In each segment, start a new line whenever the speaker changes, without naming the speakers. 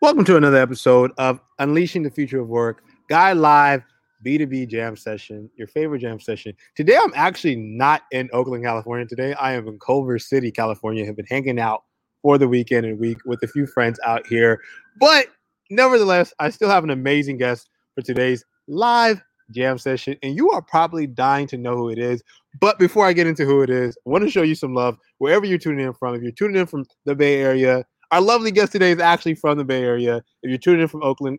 Welcome to another episode of Unleashing the Future of Work, Guide Live B2B Jam Session, your favorite jam session. Today, I'm actually not in Oakland, California. Today, I am in Culver City, California. Have been hanging out for the weekend and week with a few friends out here. But nevertheless, I still have an amazing guest for today's live jam session, and you are probably dying to know who it is. But before I get into who it is, I want to show you some love wherever you're tuning in from. If you're tuning in from the Bay Area, our lovely guest today is actually from the Bay Area. If you're tuning in from Oakland,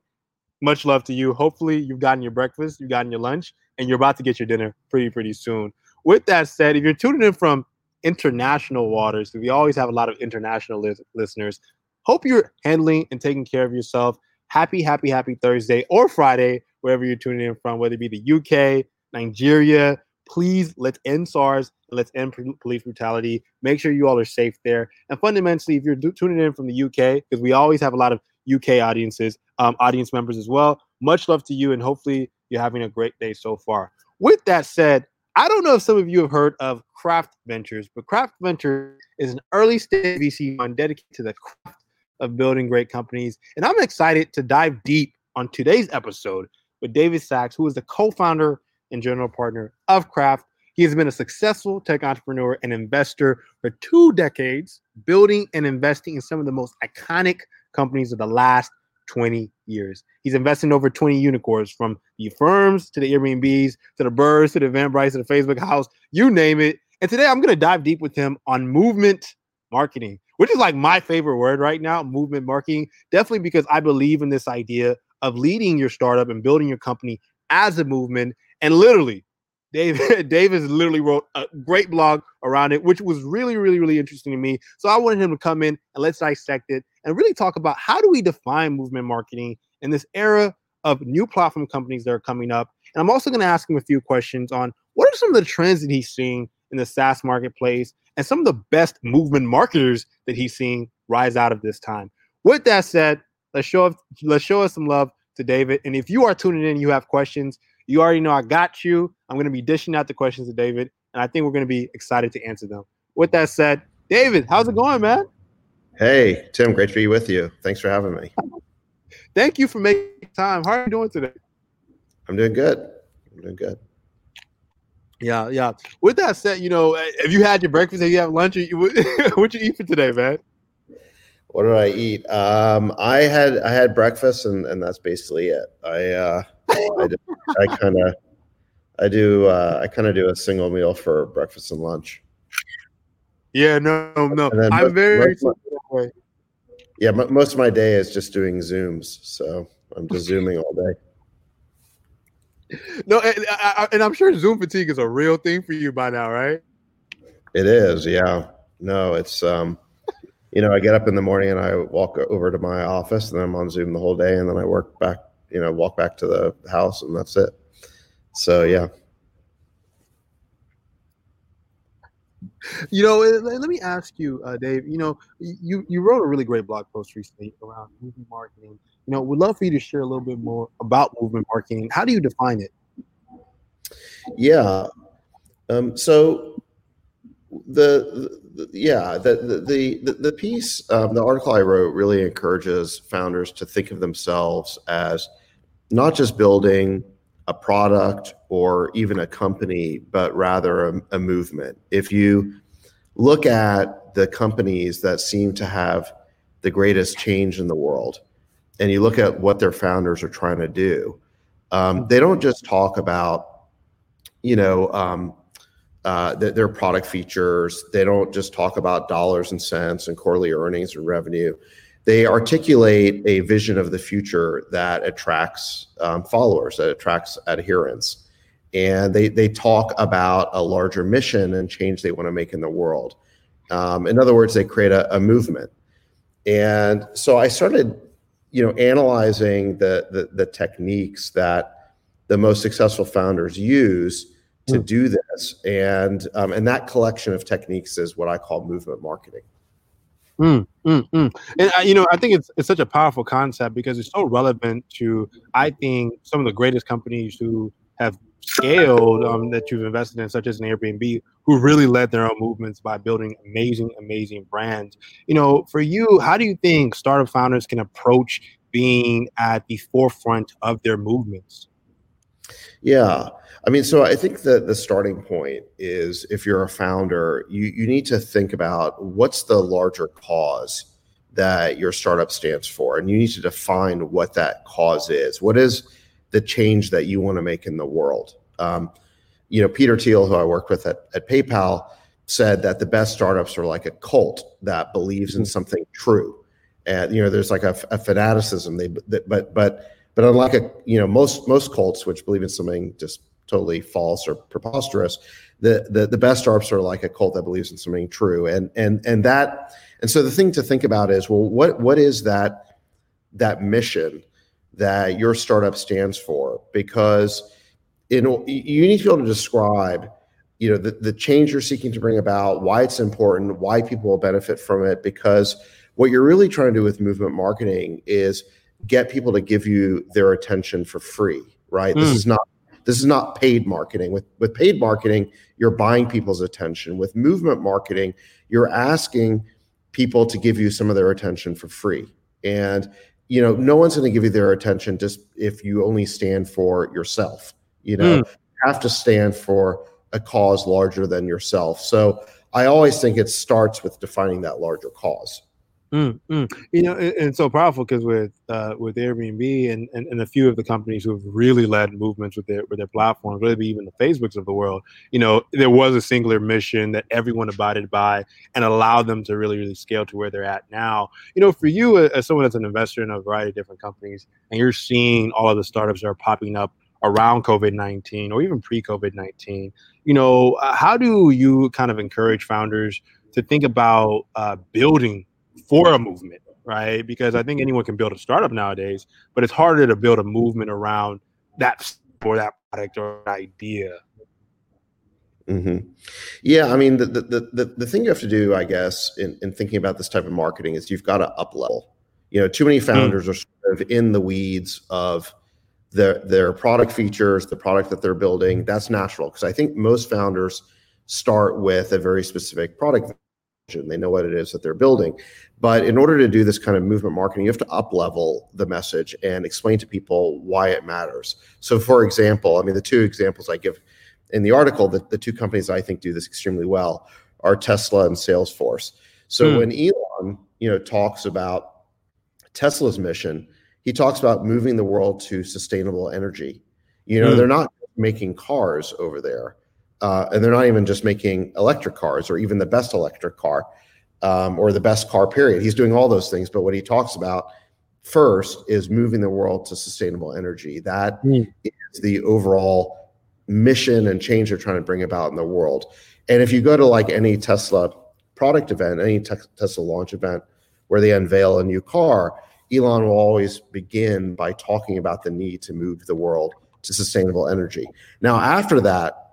much love to you. Hopefully, you've gotten your breakfast, you've gotten your lunch, and you're about to get your dinner pretty, pretty soon. With that said, if you're tuning in from international waters, we always have a lot of international li- listeners, hope you're handling and taking care of yourself. Happy, happy, happy Thursday or Friday, wherever you're tuning in from, whether it be the UK, Nigeria. Please let's end SARS and let's end police brutality. Make sure you all are safe there. And fundamentally, if you're do- tuning in from the UK, because we always have a lot of UK audiences, um, audience members as well. Much love to you, and hopefully you're having a great day so far. With that said, I don't know if some of you have heard of Craft Ventures, but Craft Ventures is an early stage VC fund dedicated to the craft of building great companies. And I'm excited to dive deep on today's episode with David Sacks, who is the co founder and general partner of Craft. He has been a successful tech entrepreneur and investor for two decades, building and investing in some of the most iconic companies of the last 20 years. He's invested in over 20 unicorns from the firms to the Airbnbs to the Birds to the Van Eventbrite to the Facebook house, you name it. And today I'm going to dive deep with him on movement marketing, which is like my favorite word right now movement marketing. Definitely because I believe in this idea of leading your startup and building your company as a movement. And literally, Dave Davis literally wrote a great blog around it, which was really, really, really interesting to me. So I wanted him to come in and let's dissect it and really talk about how do we define movement marketing in this era of new platform companies that are coming up. And I'm also going to ask him a few questions on what are some of the trends that he's seeing in the SaaS marketplace and some of the best movement marketers that he's seeing rise out of this time. With that said, let's show let's show us some love to David. And if you are tuning in, you have questions, you already know I got you. I'm going to be dishing out the questions to David, and I think we're going to be excited to answer them. With that said, David, how's it going, man?
Hey, Tim, great to be with you. Thanks for having me.
Thank you for making time. How are you doing today?
I'm doing good. I'm doing good.
Yeah, yeah. With that said, you know, have you had your breakfast? Have you had lunch? What would you eat for today, man?
What did I eat? Um, I had I had breakfast, and and that's basically it. I uh, I, I kind of, I do, uh, I kind of do a single meal for breakfast and lunch.
Yeah, no, no, I'm very.
Yeah, most of my day is just doing zooms, so I'm just zooming all day.
No, and, and I'm sure Zoom fatigue is a real thing for you by now, right?
It is, yeah. No, it's um, you know, I get up in the morning and I walk over to my office, and I'm on Zoom the whole day, and then I work back you know, walk back to the house and that's it. So yeah.
You know, let me ask you, uh, Dave. You know, you you wrote a really great blog post recently around movement marketing. You know, we'd love for you to share a little bit more about movement marketing. How do you define it?
Yeah. Um, so the, the, yeah the the the, the piece um, the article I wrote really encourages founders to think of themselves as not just building a product or even a company, but rather a, a, movement. If you look at the companies that seem to have the greatest change in the world, and you look at what their founders are trying to do, um, they don't just talk about, you know, um, uh, their product features. They don't just talk about dollars and cents and quarterly earnings and revenue they articulate a vision of the future that attracts um, followers, that attracts adherents. And they, they talk about a larger mission and change they want to make in the world. Um, in other words, they create a, a, movement. And so I started, you know, analyzing the, the, the techniques that the most successful founders use to mm. do this. And, um, and that collection of techniques is what I call movement marketing.
Mm, mm, mm. And uh, you know, I think it's it's such a powerful concept because it's so relevant to I think some of the greatest companies who have scaled um, that you've invested in, such as an Airbnb, who really led their own movements by building amazing, amazing brands. You know, for you, how do you think startup founders can approach being at the forefront of their movements?
Yeah. I mean, so I think that the starting point is if you're a founder, you, you need to think about what's the larger cause that your startup stands for. And you need to define what that cause is. What is the change that you want to make in the world? Um, you know, Peter Thiel, who I worked with at, at PayPal, said that the best startups are like a cult that believes in something true. And, you know, there's like a, a fanaticism. They, but, but, but unlike a, you know, most, most cults, which believe in something just totally false or preposterous. The, the the best startups are like a cult that believes in something true, and and and that and so the thing to think about is well, what what is that that mission that your startup stands for? Because in you need to be able to describe you know the, the change you're seeking to bring about why it's important why people will benefit from it because what you're really trying to do with movement marketing is get people to give you their attention for free right mm. this hmm. is not this is not paid marketing. With with paid marketing, you're buying people's attention. With movement marketing, you're asking people to give you some of their attention for free. And you know, no one's going to give you their attention just if you only stand for yourself. You know, mm. you have to stand for a cause larger than yourself. So I always think it starts with defining that larger cause.
Mm, mm. You know, and, and so powerful because with uh, with Airbnb and, and, and a few of the companies who have really led movements with their with their platforms, maybe even the Facebooks of the world, you know, there was a singular mission that everyone abided by and allowed them to really really scale to where they're at now. You know, for you as someone that's an investor in a variety of different companies, and you're seeing all of the startups that are popping up around COVID nineteen or even pre COVID nineteen, you know, uh, how do you kind of encourage founders to think about uh, building for a movement, right? Because I think anyone can build a startup nowadays, but it's harder to build a movement around that or that product or idea.
Mm-hmm. Yeah, I mean the, the the the thing you have to do, I guess, in, in thinking about this type of marketing is you've got to up level. You know, too many founders mm. are sort of in the weeds of their their product features, the product that they're building. That's natural because I think most founders start with a very specific product they know what it is that they're building. But in order to do this kind of movement marketing, you have to up level the message and explain to people why it matters. So, for example, I mean, the two examples I give in the article, the, the two companies I think do this extremely well are Tesla and Salesforce. So, hmm. when Elon, you know, talks about Tesla's mission, he talks about moving the world to sustainable energy. You know, hmm. they're not making cars over there uh, and they're not even just making electric cars or even the best electric car um, or the best car period. He's doing all those things but what he talks about first is moving the world to sustainable energy. That mm. is the overall mission and change they're trying to bring about in the world. And if you go to like any tesla product event any te- tesla launch event where they unveil a new car elon will always begin by talking about the need to move the world to sustainable energy. Now after that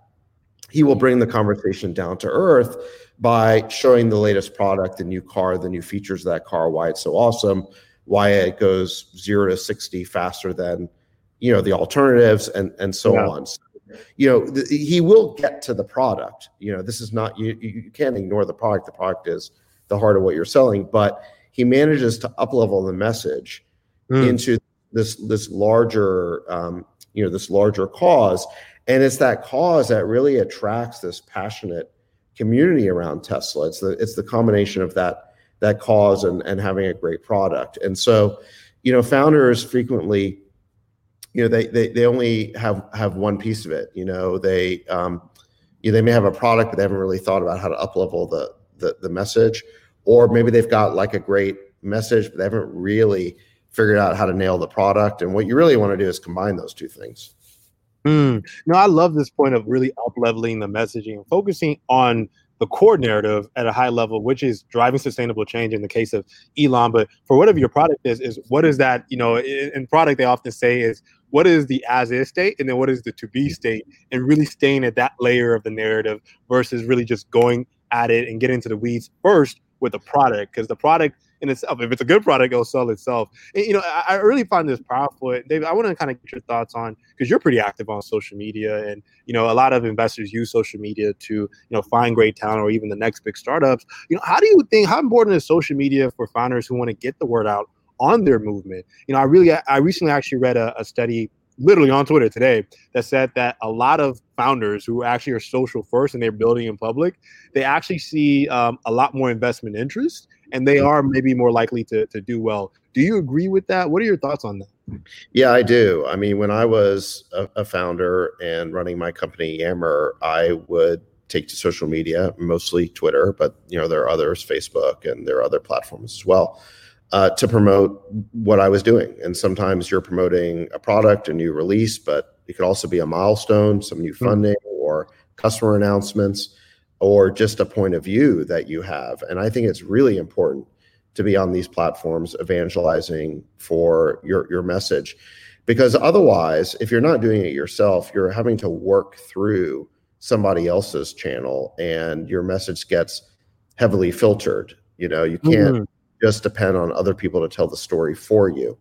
he will bring the conversation down to earth by showing the latest product, the new car, the new features of that car, why it's so awesome, why it goes zero to 60 faster than, you know, the alternatives and, and so yeah. on. So, you know, th- he will get to the product. You know, this is not, you, you can't ignore the product. The product is the heart of what you're selling, but he manages to up level the message mm. into this, this larger, um, you know, this larger cause and it's that cause that really attracts this passionate community around Tesla. It's the it's the combination of that that cause and, and having a great product. And so, you know, founders frequently, you know, they they, they only have have one piece of it. You know, they um, you know, they may have a product, but they haven't really thought about how to up level the, the the message, or maybe they've got like a great message, but they haven't really figured out how to nail the product. And what you really want to do is combine those two things.
Mm. No, I love this point of really up leveling the messaging, and focusing on the core narrative at a high level, which is driving sustainable change in the case of Elon. But for whatever your product is, is what is that, you know, in, in product they often say is what is the as is state and then what is the to be state and really staying at that layer of the narrative versus really just going at it and getting into the weeds first with the product because the product in itself. If it's a good product, it'll sell itself. And, you know, I, I really find this powerful. David, I want to kind of get your thoughts on because you're pretty active on social media, and you know, a lot of investors use social media to you know find great talent or even the next big startups. You know, how do you think how important is social media for founders who want to get the word out on their movement? You know, I really I recently actually read a, a study literally on Twitter today that said that a lot of founders who actually are social first and they're building in public, they actually see um, a lot more investment interest and they are maybe more likely to, to do well. Do you agree with that? What are your thoughts on that?
Yeah, I do. I mean, when I was a, a founder and running my company Yammer, I would take to social media, mostly Twitter, but you know there are others, Facebook, and there are other platforms as well, uh, to promote what I was doing. And sometimes you're promoting a product, a new release, but it could also be a milestone, some new hmm. funding, or customer announcements or just a point of view that you have. And I think it's really important to be on these platforms evangelizing for your, your message. Because otherwise, if you're not doing it yourself, you're having to work through somebody else's channel and your message gets heavily filtered. You know, you can't mm-hmm. just depend on other people to tell the story for you.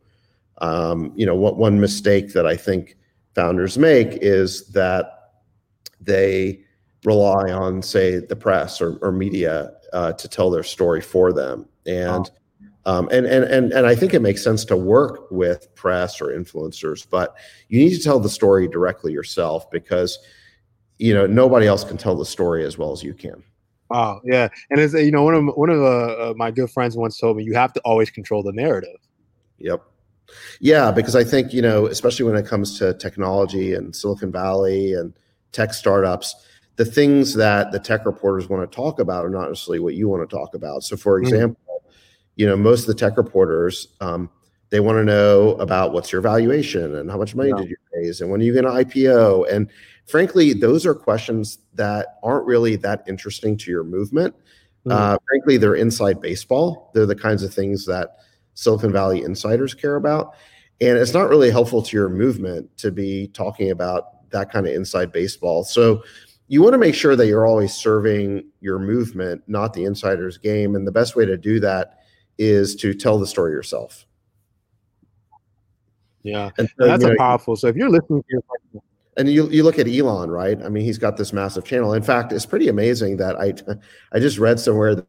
Um, you know, what one mistake that I think founders make is that they rely on, say, the press or, or media uh, to tell their story for them. And um, and, and and and I think it makes sense to work with press or influencers, but you need to tell the story directly yourself because you know nobody else can tell the story as well as you can.
Wow, yeah, and it's you know one of one of uh, uh, my good friends once told me you have to always control the narrative.
Yep. Yeah, because I think you know, especially when it comes to technology and Silicon Valley and tech startups, the things that the tech reporters want to talk about are not necessarily what you want to talk about. So, for hmm. example, mm. you know, most of the tech reporters, um, they want to know about what's your valuation and how much money yeah. did you raise and when are you going to IPO. And frankly, those are questions that aren't really that interesting to your movement. Mm. Uh, frankly, they're inside baseball. They're the kinds of things that Silicon Valley insiders care about. And it's not really helpful to your movement to be talking about that kind of inside baseball. So, you want to make sure that you're always serving your movement, not the insider's game. And the best way to do that is to tell the story yourself.
Yeah, so, that's you know, powerful. So if you're listening to your
and you you look at Elon, right? I mean, he's got this massive channel. In fact, it's pretty amazing that I I just read somewhere that,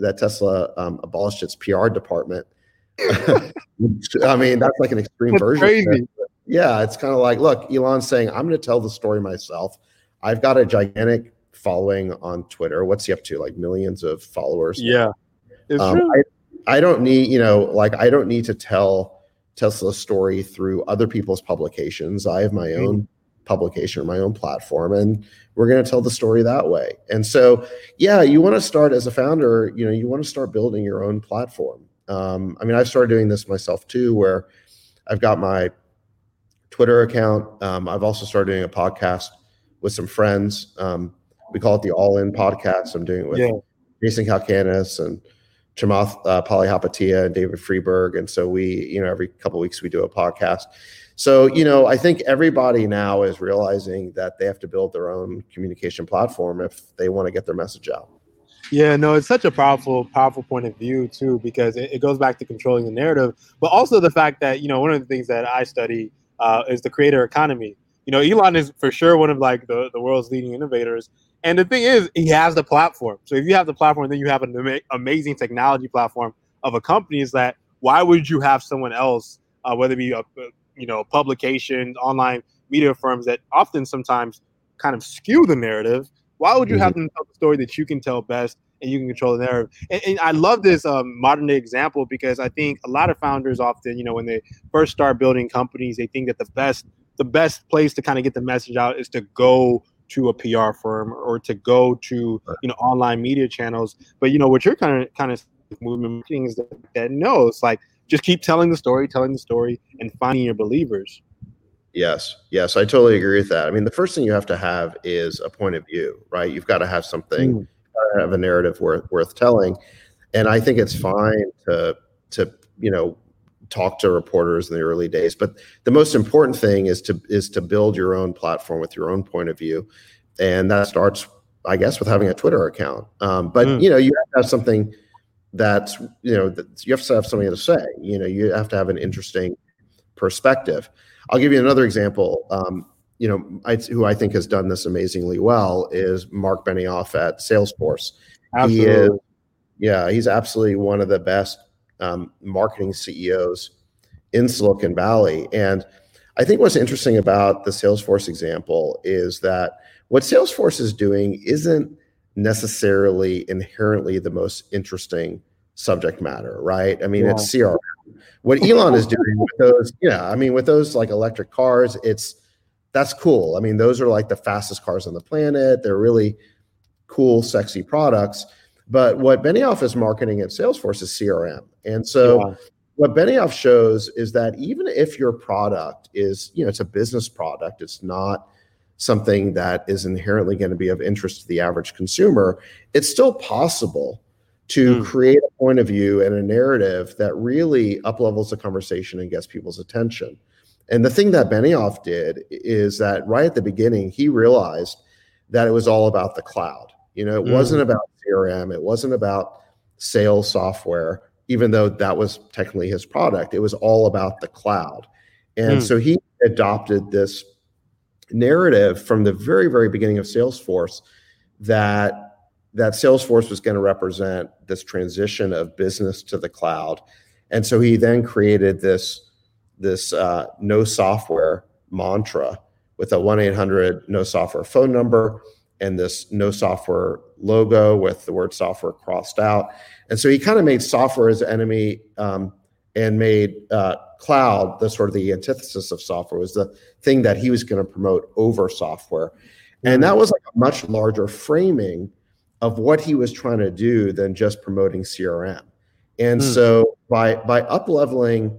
that Tesla um, abolished its PR department. I mean, that's like an extreme that's version. Crazy. Yeah, it's kind of like, look, Elon's saying, I'm going to tell the story myself. I've got a gigantic following on Twitter. What's he up to? Like millions of followers.
Yeah.
Um, I, I don't need, you know, like I don't need to tell Tesla's story through other people's publications. I have my mm-hmm. own publication or my own platform and we're going to tell the story that way. And so, yeah, you want to start as a founder, you know, you want to start building your own platform. Um, I mean, I've started doing this myself too, where I've got my Twitter account. Um, I've also started doing a podcast with some friends. Um, we call it the All In Podcast. I'm doing it with yeah. Jason Calacanis and Chamath uh, Palihapitiya and David Friedberg. And so we, you know, every couple weeks we do a podcast. So, you know, I think everybody now is realizing that they have to build their own communication platform if they want to get their message out.
Yeah, no, it's such a powerful, powerful point of view too, because it, it, goes back to controlling the narrative, but also the fact that you know one of the things that I study uh, is the creator economy, you know, Elon is for sure one of like the, the world's leading innovators. And the thing is, he has the platform. So if you have the platform, then you have an ama- amazing technology platform of a company. Is that why would you have someone else, uh, whether it be a, you know publications, online media firms that often sometimes kind of skew the narrative? Why would you mm-hmm. have them tell the story that you can tell best and you can control the narrative? And, and I love this um, modern day example because I think a lot of founders often, you know, when they first start building companies, they think that the best the best place to kind of get the message out is to go to a PR firm or to go to you know online media channels. But you know what you're kind of kind of movement is that, that no, it's like just keep telling the story, telling the story, and finding your believers.
Yes, yes, I totally agree with that. I mean, the first thing you have to have is a point of view, right? You've got to have something, mm. have a narrative worth worth telling, and I think it's fine to to you know talk to reporters in the early days. But the most important thing is to is to build your own platform with your own point of view, and that starts, I guess, with having a Twitter account. Um, but mm. you know, you have to have something that's you know that you have to have something to say. You know, you have to have an interesting perspective. I'll give you another example. Um, you know, I, who I think has done this amazingly well is Mark Benioff at Salesforce.
Absolutely.
He is, yeah, he's absolutely one of the best um, marketing CEOs in Silicon Valley. And I think what's interesting about the Salesforce example is that what Salesforce is doing isn't necessarily inherently the most interesting subject matter, right? I mean, yeah. it's CRM. What Elon is doing with those, yeah, I mean, with those like electric cars, it's that's cool. I mean, those are like the fastest cars on the planet. They're really cool, sexy products. But what Benioff is marketing at Salesforce is CRM. And so yeah. what Benioff shows is that even if your product is, you know, it's a business product, it's not something that is inherently going to be of interest to the average consumer, it's still possible to mm. create a point of view and a narrative that really uplevels the conversation and gets people's attention. And the thing that Benioff did is that right at the beginning, he realized that it was all about the cloud. You know, it mm. wasn't about CRM, it wasn't about sales software, even though that was technically his product. It was all about the cloud. And mm. so he adopted this narrative from the very very beginning of Salesforce that that Salesforce was going to represent this transition of business to the cloud, and so he then created this this uh, no software mantra with a 1-800 no software phone number and this no software logo with the word software crossed out. And so he kind of made software his enemy um, and made uh, cloud the sort of the antithesis of software was the thing that he was going to promote over software. And that was like a much larger framing of what he was trying to do than just promoting crm and mm. so by by up leveling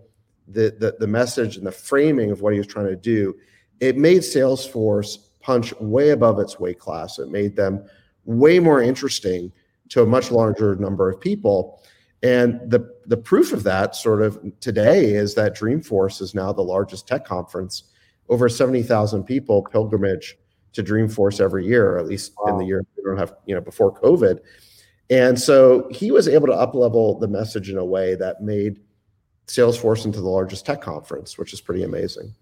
the, the the message and the framing of what he was trying to do it made salesforce punch way above its weight class it made them way more interesting to a much larger number of people and the the proof of that sort of today is that Dreamforce is now the largest tech conference. Over 70,000 people pilgrimage to Dreamforce every year, at least wow. in the year we don't have, you know, before COVID. And so he was able to uplevel the message in a way that made Salesforce into the largest tech conference, which is pretty amazing.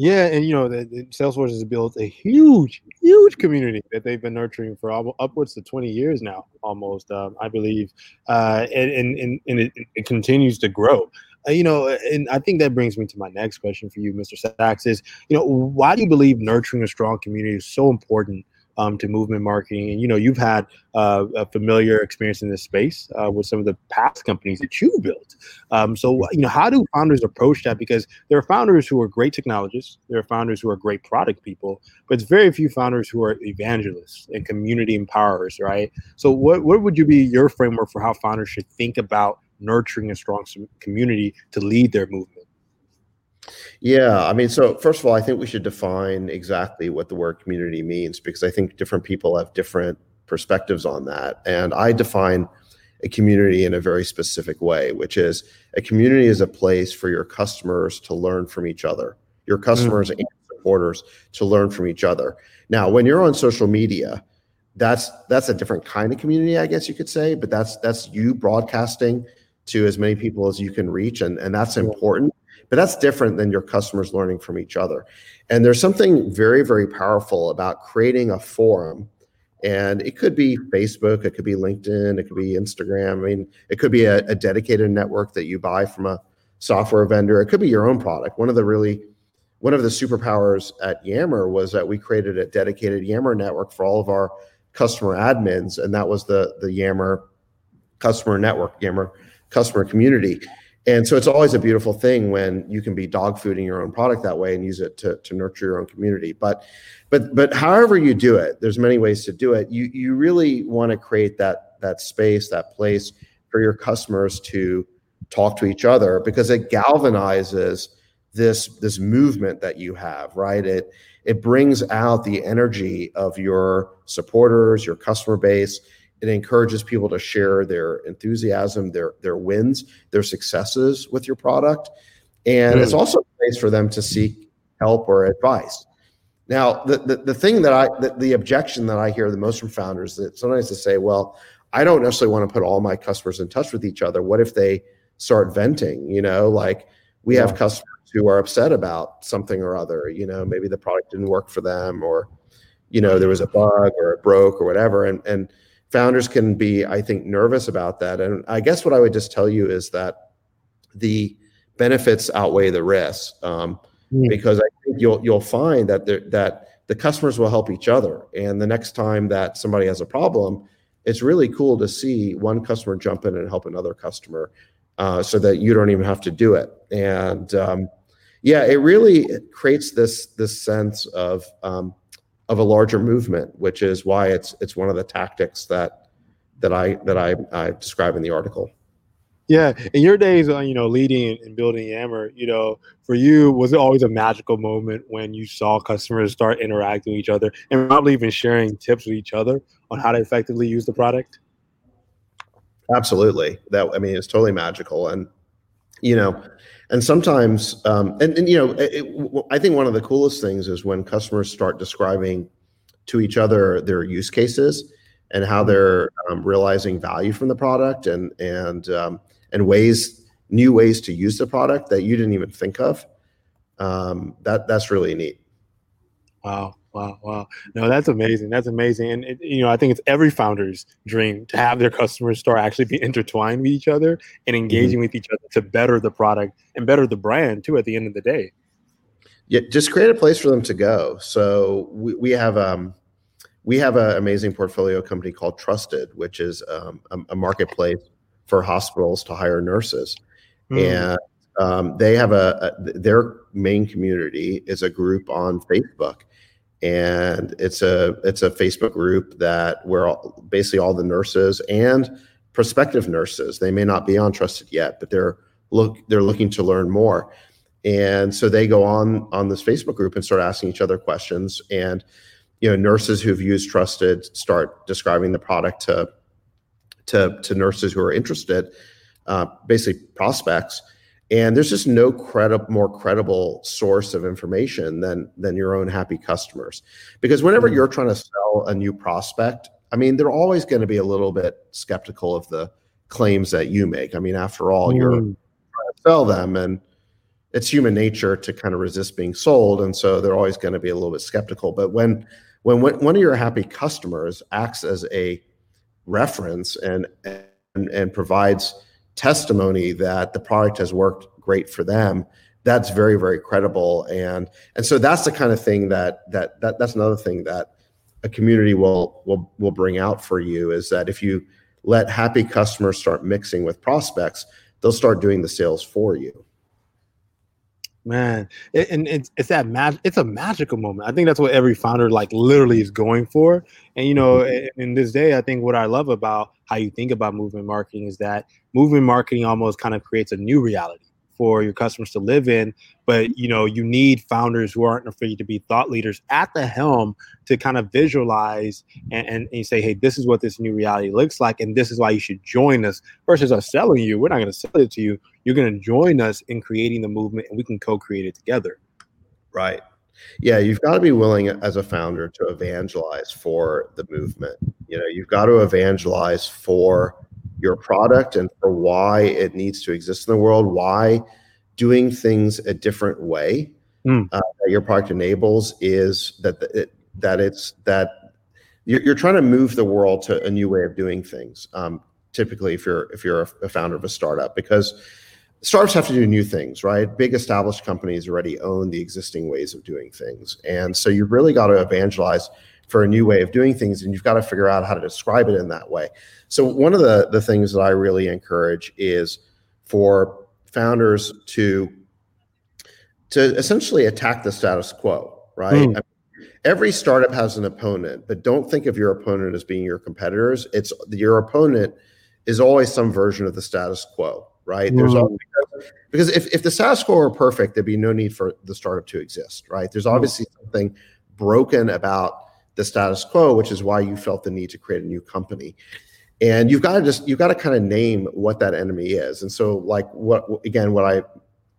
Yeah, and you know, the Salesforce has built a huge, huge community that they've been nurturing for upwards to 20 years now, almost, um, I believe, uh, and and, and it, it, continues to grow. Uh, you know, and I think that brings me to my next question for you, Mr. Sacks, is you know, why do you believe nurturing a strong community is so important um, to movement marketing. And you know, you've had uh, a familiar experience in this space uh, with some of the past companies that you built. Um, so you know, how do founders approach that? Because there are founders who are great technologists, there are founders who are great product people, but it's very few founders who are evangelists and community empowerers, right? So what what would you be your framework for how founders should think about nurturing a strong community to lead their movement?
Yeah, I mean, so first of all, I think we should define exactly what the word community means because I think different people have different perspectives on that. And I define a community in a very specific way, which is a community is a place for your customers to learn from each other, your customers mm. and supporters to learn from each other. Now, when you're on social media, that's that's a different kind of community, I guess you could say, but that's that's you broadcasting to as many people as you can reach, and, and that's important but that's different than your customers learning from each other. And there's something very, very powerful about creating a forum. And it could be Facebook, it could be LinkedIn, it could be Instagram. I mean, it could be a, a dedicated network that you buy from a software vendor. It could be your own product. One of the really one of the superpowers at Yammer was that we created a dedicated Yammer network for all of our customer admins, and that was the the Yammer customer network, Yammer customer community. And so it's always a beautiful thing when you can be dog fooding your own product that way and use it to, to nurture your own community. But but but however you do it, there's many ways to do it. You you really want to create that that space, that place for your customers to talk to each other because it galvanizes this this movement that you have, right? It it brings out the energy of your supporters, your customer base it encourages people to share their enthusiasm, their their wins, their successes with your product, and mm. it's also a place for them to seek help or advice. Now, the, the, the thing that I, the, the, objection that I hear the most from founders that sometimes they say, well, I don't necessarily want to put all my customers in touch with each other. What if they start venting? You know, like we yeah. have customers who are upset about something or other. You know, maybe the product didn't work for them, or you know, there was a bug or it broke or whatever. And and founders can be, I think, nervous about that. And I guess what I would just tell you is that the benefits outweigh the risks, um, mm. because I think you'll you'll find that there, that the customers will help each other. And the next time that somebody has a problem, it's really cool to see one customer jump in and help another customer, uh, so that you don't even have to do it. And um, yeah, it really creates this this sense of um, of a larger movement, which is why it's it's one of the tactics that that I that I, I describe in the article.
Yeah, in your days, uh, you know, leading and building Yammer, you know, for you, was it always a magical moment when you saw customers start interacting with each other and probably even sharing tips with each other on how to effectively use the product?
Absolutely. That I mean, it's totally magical, and you know, and sometimes um, and, and you know it, i think one of the coolest things is when customers start describing to each other their use cases and how mm-hmm. they're um, realizing value from the product and and um, and ways new ways to use the product that you didn't even think of. Um, that that's really neat.
Wow wow, wow. No, that's amazing. That's amazing. And, it, you know, I think it's every founder's dream to have their customers start actually be intertwined with each other and mm-hmm. engaging mm-hmm. with each other to better the product and better the brand too at the end of the day.
Yeah, just create a place for them to go. So we, we have um we have an amazing portfolio company called Trusted, which is um, a, a, marketplace for hospitals to hire nurses. Mm. And um, they have a, a, their main community is a group on Facebook and it's a it's a Facebook group that where all, basically all the nurses and prospective nurses they may not be on trusted yet, but they're look they're looking to learn more, and so they go on on this Facebook group and start asking each other questions, and you know nurses who've used trusted start describing the product to to to nurses who are interested, uh, basically prospects and there's just no credible more credible source of information than than your own happy customers because whenever mm. you're trying to sell a new prospect i mean they're always going to be a little bit skeptical of the claims that you make i mean after all mm. you're trying to sell them and it's human nature to kind of resist being sold and so they're always going to be a little bit skeptical but when when one of your happy customers acts as a reference and and, and provides testimony that the product has worked great for them that's very very credible. And and so that's the kind of thing that that, that that's another thing that a community will will will bring out for you is that if you let happy customers start mixing with prospects they'll start doing the sales for you
man it, and it's it's that mag- it's a magical moment. I think that's what every founder like literally is going for. And you know mm-hmm. in, in this day i think what i love about how you think about movement marketing is that movement marketing almost kind of creates a new reality for your customers to live in but mm-hmm. you know you need founders who aren't afraid to be thought leaders at the helm to kind of visualize and, and, and, say hey this is what this new reality looks like and this is why you should join us versus us selling you we're not going to sell it to you. You're going to join us in creating the movement and we can co-create it together.
Right. Yeah you've got to be willing as a founder to evangelize for the movement. You know you've got to evangelize for your product and for why it needs to exist in the world, why doing things a different way mm. uh, that your product enables is that it, that it's that you're, you're, trying to move the world to a new way of doing things. Um, typically, if you're if you're a, a founder of a startup, because startups have to do new things, right? Big established companies already own the existing ways of doing things, and so you've really got to evangelize for a new way of doing things, and you've got to figure out how to describe it in that way. So one of the the things that I really encourage is for founders to to essentially attack the status quo, right? Mm. I mean, every startup has an opponent, but don't think of your opponent as being your competitors. It's your opponent is always some version of the status quo, right? There's hmm. always because if, if the status quo were perfect, there'd be no need for the startup to exist, right? There's hmm. obviously something broken about the status quo, which is why you felt the need to create a new company. And you've got to just you've got to kind of name what that enemy is. And so like what again what i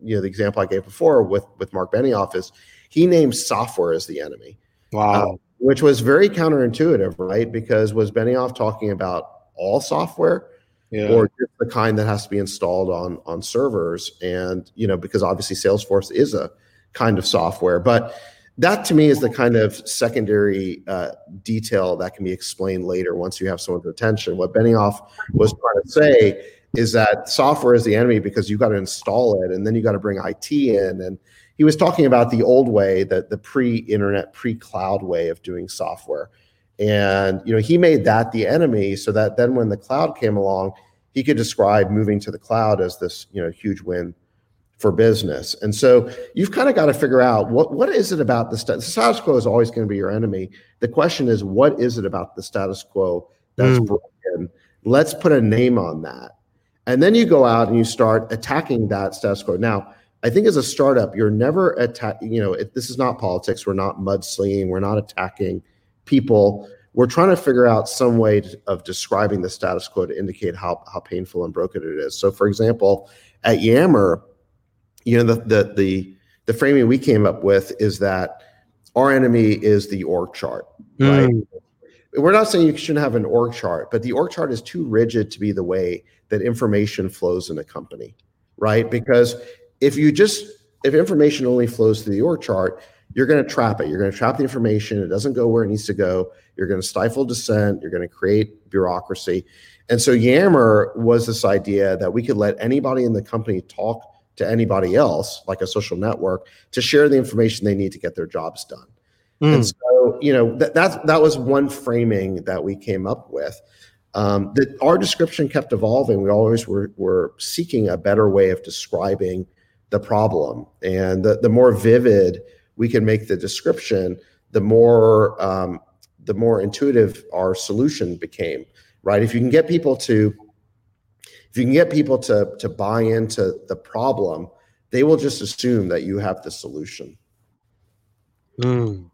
you know the example i gave before with with mark benioff is he named software as the enemy.
Wow.
Uh, which was very counterintuitive right? Because was benioff talking about all software
Yeah.
or just the kind that has to be installed on on servers? And you know because obviously salesforce is a kind of software but that to me is the kind of secondary uh, detail that can be explained later once you have someone's attention. What benioff was trying to say is that software is the enemy because you got to install it and then you got to bring it in. And he was talking about the old way that the pre-internet pre-cloud way of doing software. And you know he made that the enemy so that then when the cloud came along he could describe moving to the cloud as this you know huge win for business. And so you've kind of got to figure out what what is it about the, the status quo is always going to be your enemy. The question is what is it about the status quo that's
Mm.
broken? Let's put a name on that. And then you go out and you start attacking that status quo. Now i think as a startup you're never attack you know it, this is not politics. We're not mudslinging. We're not attacking people. We're trying to figure out some way to, of describing the status quo to indicate how, how painful and broken it is. So for example at yammer you know the, the the the framing we came up with is that our enemy is the org chart right?
Mm.
we're not saying you shouldn't have an org chart but the org chart is too rigid to be the way that information flows in a company right? Because if you just if information only flows through the org chart you're going to trap it. You're going to trap the information. It doesn't go where it needs to go. You're going to stifle dissent. You're going to create bureaucracy. And so yammer was this idea that we could let anybody in the company talk to anybody else like a social network to share the information they need to get their jobs done and
Mm.
so, you know, that that that was one framing that we came up with. Um, that our description kept evolving. We always were were seeking a better way of describing the problem, and the the more vivid we can make the description, the more um, the more intuitive our solution became. Right? If you can get people to if you can get people to to buy into the problem, they will just assume that you have the solution.
Mm.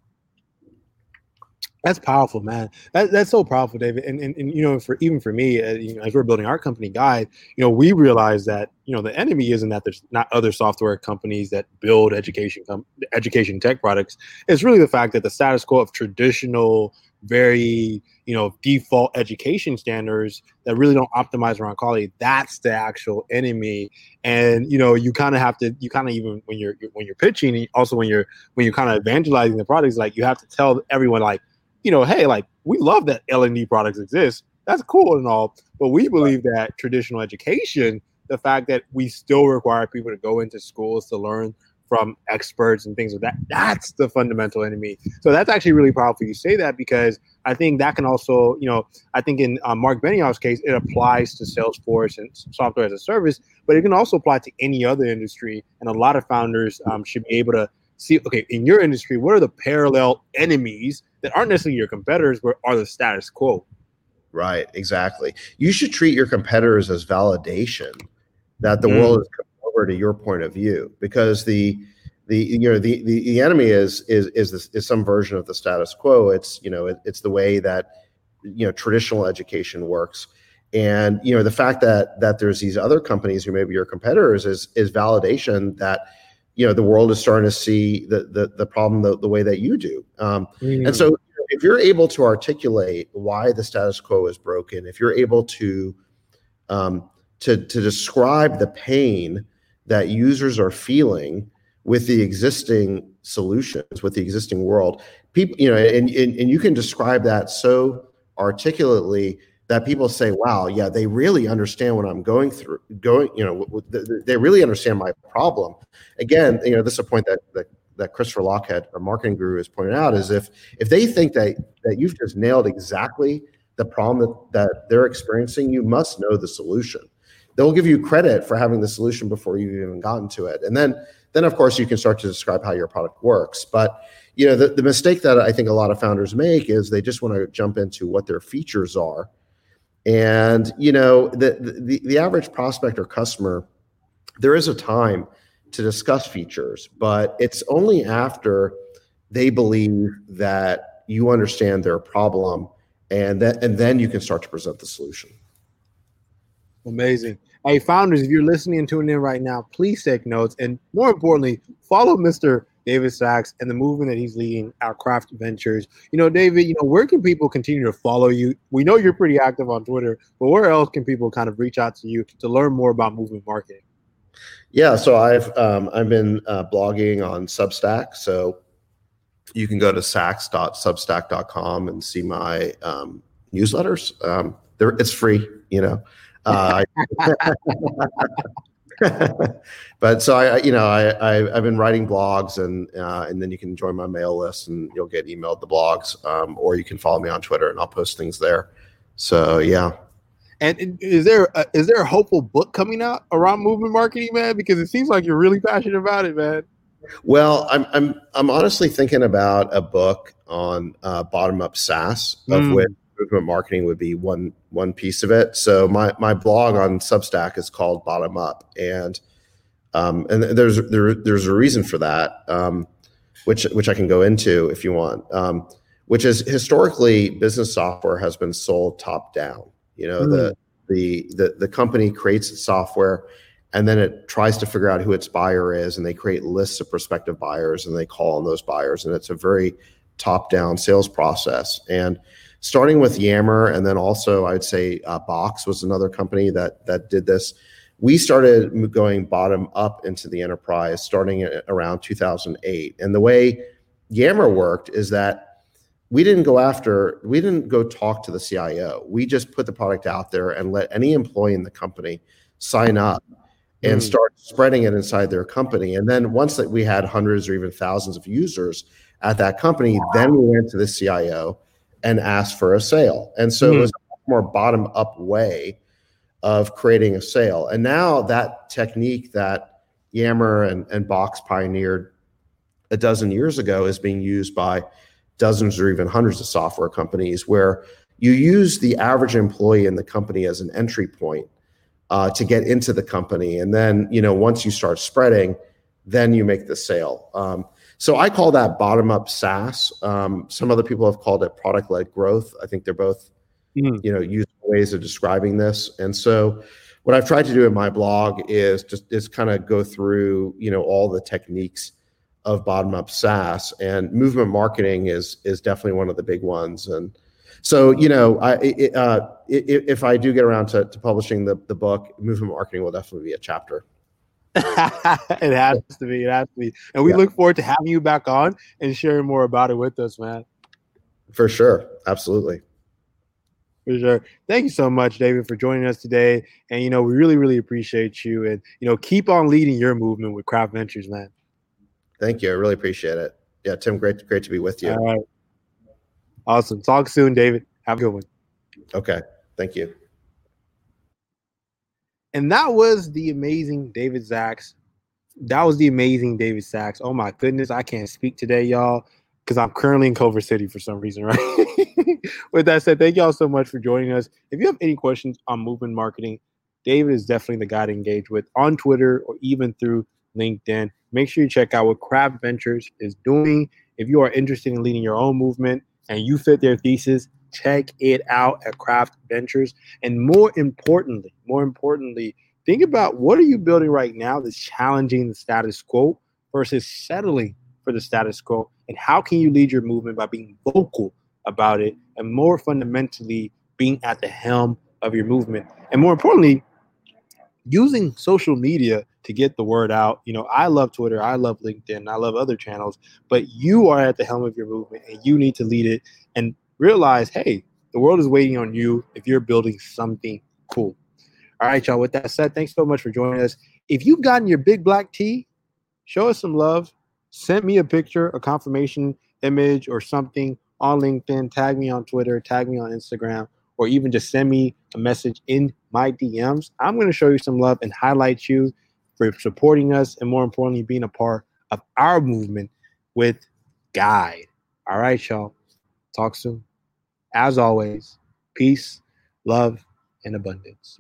That's powerful, man. That, that's so powerful, David. And, and and you know, for even for me, uh, you know, as we're building our company guide, you know, we realize that you know the enemy isn't that there's not other software companies that build education com- education tech products. It's really the fact that the status quo of traditional, very you know, default education standards that really don't optimize around quality. That's the actual enemy. And you know, you kind of have to, you kind of even when you're when you're pitching, and also when you're when you're kind of evangelizing the products, like you have to tell everyone like you know, hey, like we love that L and D products exist. That's cool and all, but we believe that traditional education, the fact that we still require people to go into schools to learn from experts and things like that, that's the fundamental enemy. So that's actually really powerful. You say that because I think that can also, you know, I think in uh, Mark Benioff's case, it applies to Salesforce and software as a service, but it can also apply to any other industry. And a lot of founders um, should be able to see, okay, in your industry, what are the parallel enemies that aren't necessarily your competitors, but are the status quo?
Right, exactly. You should treat your competitors as validation that the
Mm.
world is over to your point of view because the the you know the the, the enemy is is is this, is some version of the status quo. It's you know it, it's the way that you know traditional education works. And you know the fact that that there's these other companies who may be your competitors is is validation that you know the world is starting to see the the, the problem the, the way that you do. Um, and so, if you're able to articulate why the status quo is broken, if you're able to um, to to describe the pain that users are feeling with the existing solutions, with the existing world, people, you know, and and, and you can describe that so articulately that people say, "Wow, yeah, they really understand what I'm going through. Going, you know, they really understand my problem." Again, you know, this is a point that that that Christopher Lochhead, a marketing guru, has pointed out is if if they think that that you've just nailed exactly the problem that, that they're experiencing, you must know the solution. They'll give you credit for having the solution before you've even gotten to it. And then then of course you can start to describe how your product works. But you know, the, the mistake that I think a lot of founders make is they just want to jump into what their features are. And you know, the the, the average prospect or customer, there is a time to discuss features, but it's only after they believe that you understand their problem and that and then you can start to present the solution.
Amazing. Hey, founders, if you're listening and tuning in right now, please take notes. And more importantly, follow Mr. David Sacks and the movement that he's leading, our craft ventures. You know, David, you know, where can people continue to follow you? We know you're pretty active on Twitter, but where else can people kind of reach out to you to learn more about movement marketing?
Yeah, so I've um, I've been uh, blogging on Substack, so you can go to sacks.substack.com and see my um, newsletters. Um, it's free, you know. Uh, but so I, you know, I, I have been writing blogs, and uh, and then you can join my mail list, and you'll get emailed the blogs, um, or you can follow me on Twitter, and I'll post things there. So yeah.
And is there a, is there a hopeful book coming out around movement marketing, man? Because it seems like you're really passionate about it, man.
Well, I'm I'm I'm honestly thinking about a book on uh, bottom up SaaS, of mm. which movement marketing would be one one piece of it. So my my blog on Substack is called Bottom Up, and um, and there's there, there's a reason for that, um, which which I can go into if you want. Um, which is historically business software has been sold top down. You know mm. the the the the company creates software and then it tries to figure out who its buyer is and they create lists of prospective buyers and they call on those buyers and it's a very top down sales process and starting with Yammer, and then also I'd say uh, Box was another company that that did this. We started going bottom up into the enterprise starting around 2008, and the way Yammer worked is that we didn't go after, we didn't go talk to the CIO. We just put the product out there and let any employee in the company sign up and mm. start spreading it inside their company. And then once that we had hundreds or even thousands of users at that company, then we went to the CIO and ask for a sale. And so mm-hmm. it was a more bottom up way of creating a sale. And now that technique that Yammer and, and Box pioneered a dozen years ago is being used by dozens or even hundreds of software companies where you use the average employee in the company as an entry point uh, to get into the company. And then, you know, once you start spreading, then you make the sale. Um, so I call that bottom up SaaS. Um, some other people have called it product led growth. I think they're both, mm. you know, useful ways of describing this. And so what I've tried to do in my blog is just is kind of go through, you know, all the techniques of bottom up SaaS and movement marketing is is definitely one of the big ones. And so, you know, I, it, uh, if I do get around to, to publishing the, the book, movement marketing will definitely be a chapter.
it has to be. It has to be. And we yeah. look forward to having you back on and sharing more about it with us, man.
For sure. Absolutely.
For sure. Thank you so much, David, for joining us today. And you know, we really, really appreciate you. And you know, keep on leading your movement with Craft Ventures, man.
Thank you. I really appreciate it. Yeah, Tim, great, great to be with you.
All right. Awesome. Talk soon, David. Have a good one.
Okay. Thank you.
And that was the amazing David Sacks. That was the amazing David Sacks. Oh my goodness, I can't speak today, y'all, because I'm currently in Culver City for some reason, right? With that said, thank y'all so much for joining us. If you have any questions on movement marketing, David is definitely the guy to engage with on Twitter or even through LinkedIn. Make sure you check out what Craft Ventures is doing. If you are interested in leading your own movement and you fit their thesis, check it out at Craft Ventures. And more importantly, more importantly, think about what are you building right now that's challenging the status quo versus settling for the status quo, and how can you lead your movement by being vocal about it, and more fundamentally, being at the helm of your movement, and more importantly, using social media to get the word out. You know, I love Twitter, I love LinkedIn, I love other channels, but you are at the helm of your movement and you need to lead it. And realize, hey, the world is waiting on you if you're building something cool. All right, y'all. With that said, thanks so much for joining us. If you've gotten your big black tee, show us some love. Send me a picture, a confirmation image, or something on LinkedIn. Tag me on Twitter, tag me on Instagram, or even just send me a message in my DMs. I'm going to show you some love and highlight you for supporting us and more importantly, being a part of our movement with Guide. All right, y'all. Talk soon. As always, peace, love, and abundance.